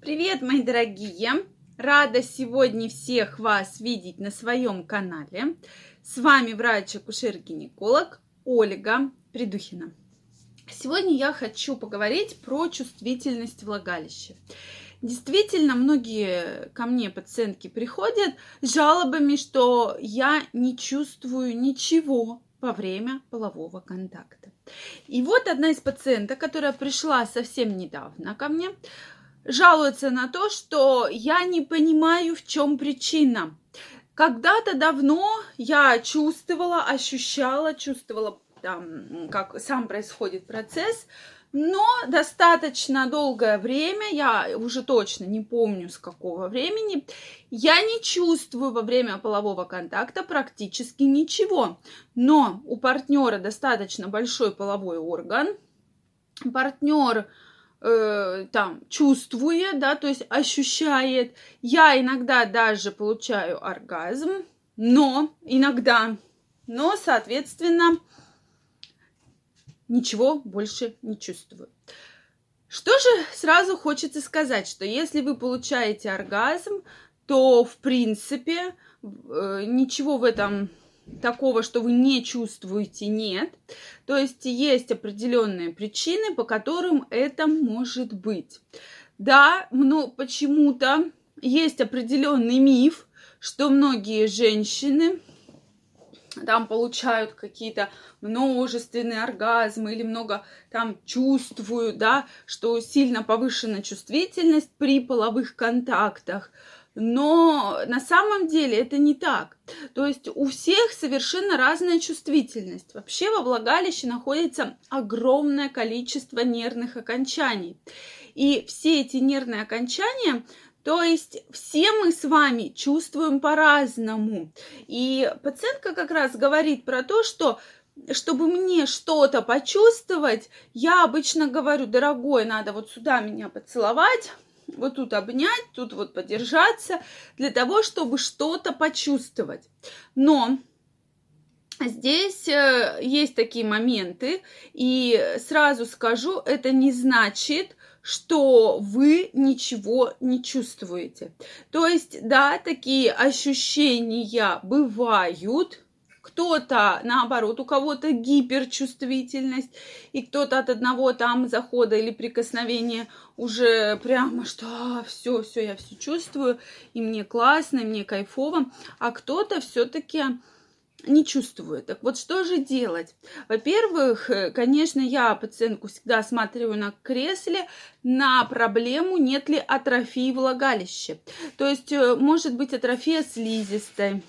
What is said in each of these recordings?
Привет, мои дорогие! Рада сегодня всех вас видеть на своем канале. С вами врач-акушер-гинеколог Ольга Придухина. Сегодня я хочу поговорить про чувствительность влагалища. Действительно, многие ко мне пациентки приходят с жалобами, что я не чувствую ничего во время полового контакта. И вот одна из пациенток, которая пришла совсем недавно ко мне, жалуется на то, что я не понимаю, в чем причина. Когда-то давно я чувствовала, ощущала, чувствовала там, как сам происходит процесс, но достаточно долгое время, я уже точно не помню с какого времени, я не чувствую во время полового контакта практически ничего. Но у партнера достаточно большой половой орган, партнер э, там чувствует, да, то есть ощущает. Я иногда даже получаю оргазм, но иногда, но, соответственно, ничего больше не чувствую. Что же сразу хочется сказать, что если вы получаете оргазм, то в принципе э, ничего в этом такого, что вы не чувствуете, нет. То есть есть определенные причины, по которым это может быть. Да, но почему-то есть определенный миф, что многие женщины там получают какие-то множественные оргазмы или много там чувствуют, да, что сильно повышена чувствительность при половых контактах. Но на самом деле это не так. То есть у всех совершенно разная чувствительность. Вообще во влагалище находится огромное количество нервных окончаний. И все эти нервные окончания то есть все мы с вами чувствуем по-разному. И пациентка как раз говорит про то, что чтобы мне что-то почувствовать, я обычно говорю, дорогой, надо вот сюда меня поцеловать, вот тут обнять, тут вот подержаться, для того, чтобы что-то почувствовать. Но Здесь э, есть такие моменты, и сразу скажу, это не значит, что вы ничего не чувствуете. То есть, да, такие ощущения бывают, кто-то, наоборот, у кого-то гиперчувствительность, и кто-то от одного там захода или прикосновения уже прямо, что все, все, я все чувствую, и мне классно, и мне кайфово, а кто-то все-таки не чувствую. Так вот, что же делать? Во-первых, э, конечно, я пациентку всегда осматриваю на кресле на проблему, нет ли атрофии влагалища. То есть, э, может быть атрофия слизистой,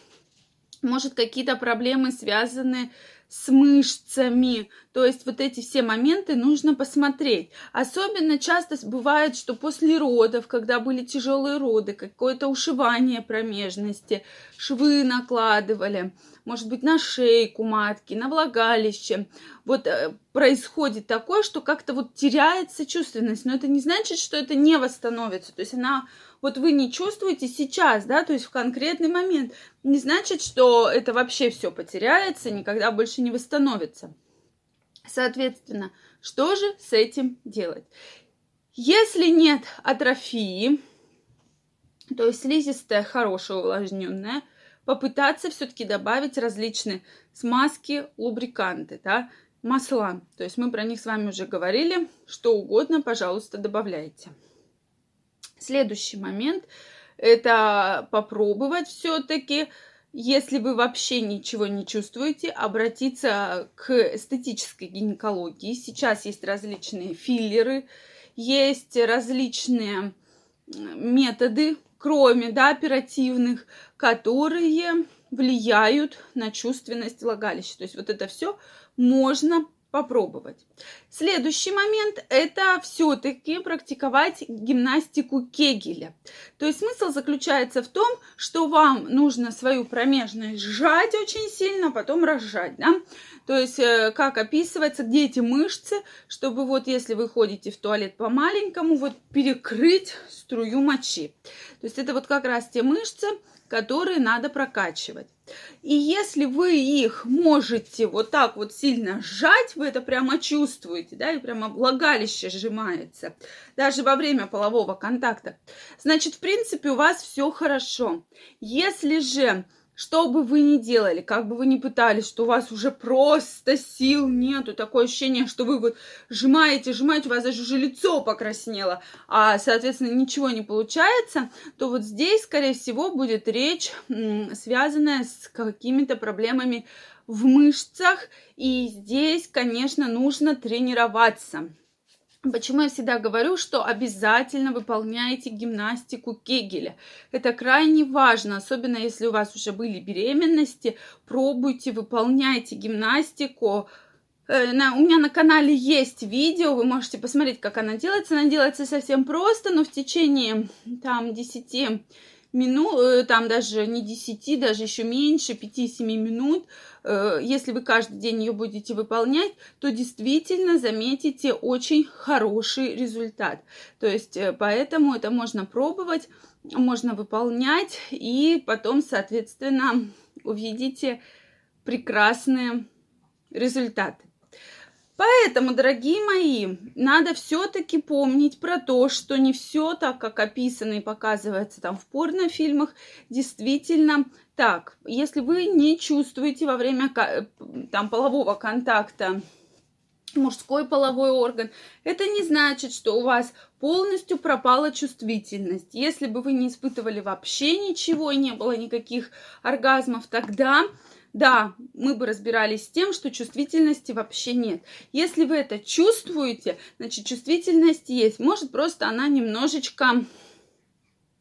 может какие-то проблемы связаны с мышцами. То есть вот эти все моменты нужно посмотреть. Особенно часто бывает, что после родов, когда были тяжелые роды, какое-то ушивание промежности, швы накладывали, может быть, на шейку матки, на влагалище. Вот э, происходит такое, что как-то вот теряется чувственность. Но это не значит, что это не восстановится. То есть она вот вы не чувствуете сейчас, да, то есть в конкретный момент, не значит, что это вообще все потеряется, никогда больше не восстановится. Соответственно, что же с этим делать? Если нет атрофии, то есть слизистая хорошая увлажненная, попытаться все-таки добавить различные смазки, лубриканты, да, масла. То есть мы про них с вами уже говорили. Что угодно, пожалуйста, добавляйте. Следующий момент – это попробовать все-таки, если вы вообще ничего не чувствуете, обратиться к эстетической гинекологии. Сейчас есть различные филлеры, есть различные методы, кроме да, оперативных, которые влияют на чувственность влагалища. То есть вот это все можно попробовать. Следующий момент – это все-таки практиковать гимнастику Кегеля. То есть смысл заключается в том, что вам нужно свою промежность сжать очень сильно, а потом разжать. Да? То есть э, как описывается, где эти мышцы, чтобы вот если вы ходите в туалет по-маленькому, вот перекрыть струю мочи. То есть это вот как раз те мышцы, которые надо прокачивать. И если вы их можете вот так вот сильно сжать, вы это прямо чувствуете, да, и прямо влагалище сжимается, даже во время полового контакта, значит, в принципе, у вас все хорошо. Если же что бы вы ни делали, как бы вы ни пытались, что у вас уже просто сил нету, такое ощущение, что вы вот сжимаете, сжимаете, у вас даже уже лицо покраснело, а, соответственно, ничего не получается, то вот здесь, скорее всего, будет речь, связанная с какими-то проблемами в мышцах, и здесь, конечно, нужно тренироваться. Почему я всегда говорю, что обязательно выполняйте гимнастику Кегеля. Это крайне важно, особенно если у вас уже были беременности. Пробуйте, выполняйте гимнастику. Э, на, у меня на канале есть видео, вы можете посмотреть, как она делается. Она делается совсем просто, но в течение там 10 минут, э, там даже не 10, даже еще меньше, 5-7 минут – Э, если вы каждый день ее будете выполнять, то действительно заметите очень хороший результат. То есть э, поэтому это можно пробовать, можно выполнять и потом, соответственно, увидите прекрасные результаты. Поэтому, дорогие мои, надо все-таки помнить про то, что не все так, как описано и показывается там в порнофильмах, действительно так. Если вы не чувствуете во время там полового контакта мужской половой орган, это не значит, что у вас полностью пропала чувствительность. Если бы вы не испытывали вообще ничего и не было никаких оргазмов, тогда да, мы бы разбирались с тем, что чувствительности вообще нет. Если вы это чувствуете, значит чувствительность есть. Может просто она немножечко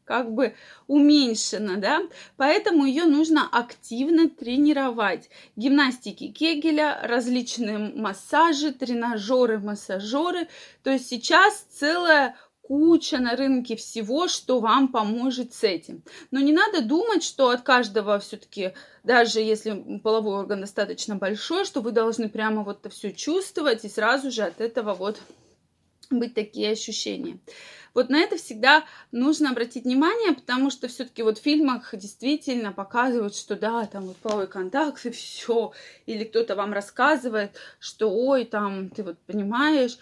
как бы уменьшена, да, поэтому ее нужно активно тренировать. Гимнастики Кегеля, различные массажи, тренажеры, массажеры. То есть сейчас целая куча на рынке всего, что вам поможет с этим. Но не надо думать, что от каждого все-таки, даже если половой орган достаточно большой, что вы должны прямо вот это все чувствовать и сразу же от этого вот быть такие ощущения. Вот на это всегда нужно обратить внимание, потому что все-таки вот в фильмах действительно показывают, что да, там вот половой контакт и все, или кто-то вам рассказывает, что ой, там ты вот понимаешь,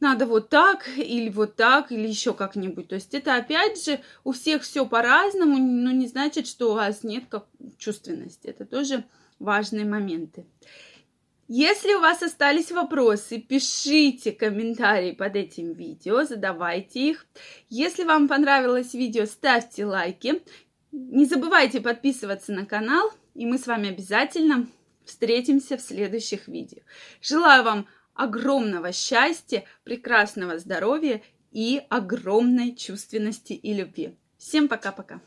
надо вот так, или вот так, или еще как-нибудь. То есть это опять же у всех все по-разному, но не значит, что у вас нет как чувственности. Это тоже важные моменты. Если у вас остались вопросы, пишите комментарии под этим видео, задавайте их. Если вам понравилось видео, ставьте лайки. Не забывайте подписываться на канал, и мы с вами обязательно встретимся в следующих видео. Желаю вам огромного счастья, прекрасного здоровья и огромной чувственности и любви. Всем пока-пока!